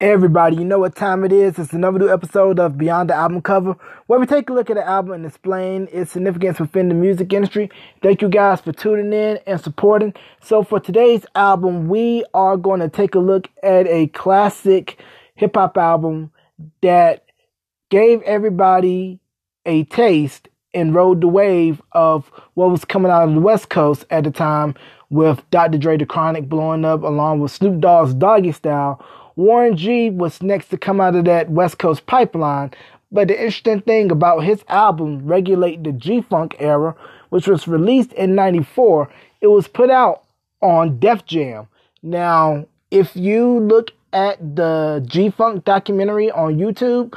Everybody, you know what time it is. It's another new episode of Beyond the Album Cover, where we take a look at the album and explain its significance within the music industry. Thank you guys for tuning in and supporting. So, for today's album, we are going to take a look at a classic hip hop album that gave everybody a taste and rode the wave of what was coming out of the West Coast at the time with Dr. Dre the Chronic blowing up along with Snoop Dogg's Doggy Style Warren G was next to come out of that West Coast pipeline. But the interesting thing about his album, Regulate the G Funk Era, which was released in 94, it was put out on Def Jam. Now, if you look at the G Funk documentary on YouTube,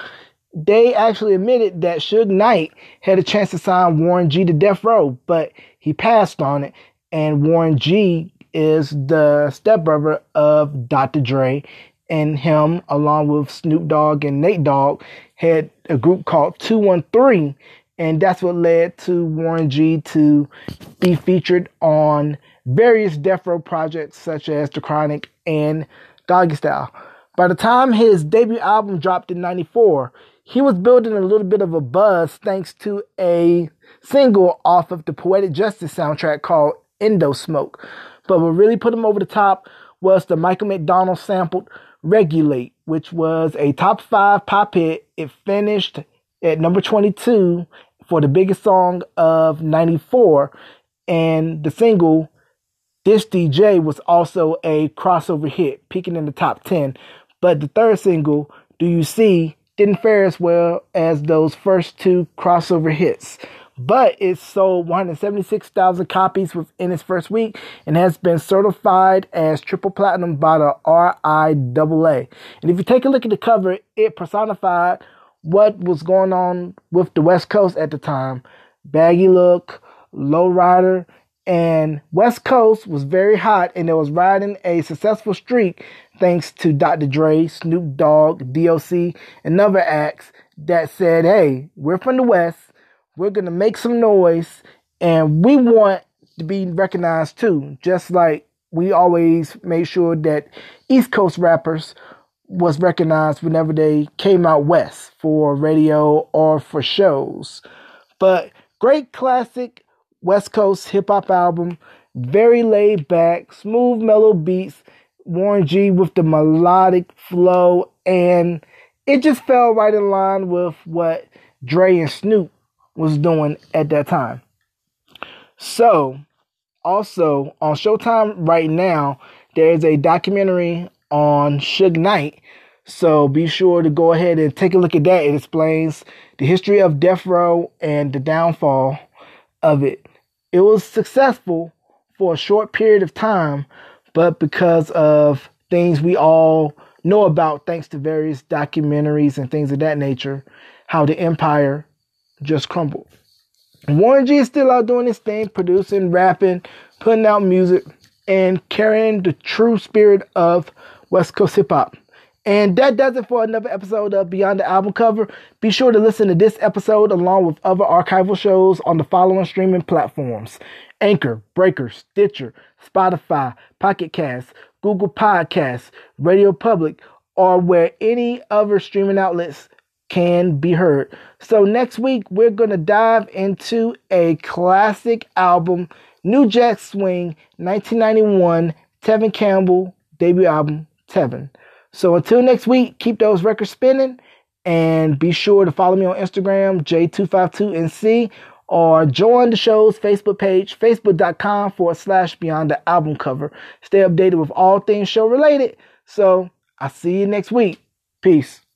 they actually admitted that Suge Knight had a chance to sign Warren G to Death Row, but he passed on it. And Warren G is the stepbrother of Dr. Dre and him, along with Snoop Dogg and Nate Dogg, had a group called 213. And that's what led to Warren G to be featured on various Death Row projects such as The Chronic and Doggy Style. By the time his debut album dropped in 94, he was building a little bit of a buzz thanks to a single off of the Poetic Justice soundtrack called Indo Smoke. But what really put him over the top was the Michael McDonald sampled Regulate, which was a top five pop hit. It finished at number 22 for the biggest song of 94. And the single, This DJ, was also a crossover hit, peaking in the top 10. But the third single, Do You See, didn't fare as well as those first two crossover hits but it sold 176,000 copies within its first week and has been certified as triple platinum by the RIAA. And if you take a look at the cover, it personified what was going on with the West Coast at the time. Baggy look, low rider, and West Coast was very hot and it was riding a successful streak thanks to Dr. Dre, Snoop Dogg, DOC, and other acts that said, hey, we're from the West we're going to make some noise and we want to be recognized too. Just like we always made sure that East Coast rappers was recognized whenever they came out west for radio or for shows. But great classic West Coast hip hop album, very laid back, smooth mellow beats, Warren G with the melodic flow, and it just fell right in line with what Dre and Snoop was doing at that time. So, also on Showtime right now, there's a documentary on Suge Knight. So be sure to go ahead and take a look at that. It explains the history of Death Row and the downfall of it. It was successful for a short period of time, but because of things we all know about, thanks to various documentaries and things of that nature, how the empire just crumbled. Warren G is still out doing his thing, producing, rapping, putting out music, and carrying the true spirit of West Coast hip hop. And that does it for another episode of Beyond the Album Cover. Be sure to listen to this episode along with other archival shows on the following streaming platforms Anchor, Breaker, Stitcher, Spotify, Pocket Cast, Google Podcasts, Radio Public, or where any other streaming outlets can be heard. So next week we're going to dive into a classic album, New Jack Swing, 1991, Tevin Campbell debut album, Tevin. So until next week, keep those records spinning and be sure to follow me on Instagram, J252NC, or join the show's Facebook page, facebook.com forward slash beyond the album cover. Stay updated with all things show related. So I'll see you next week. Peace.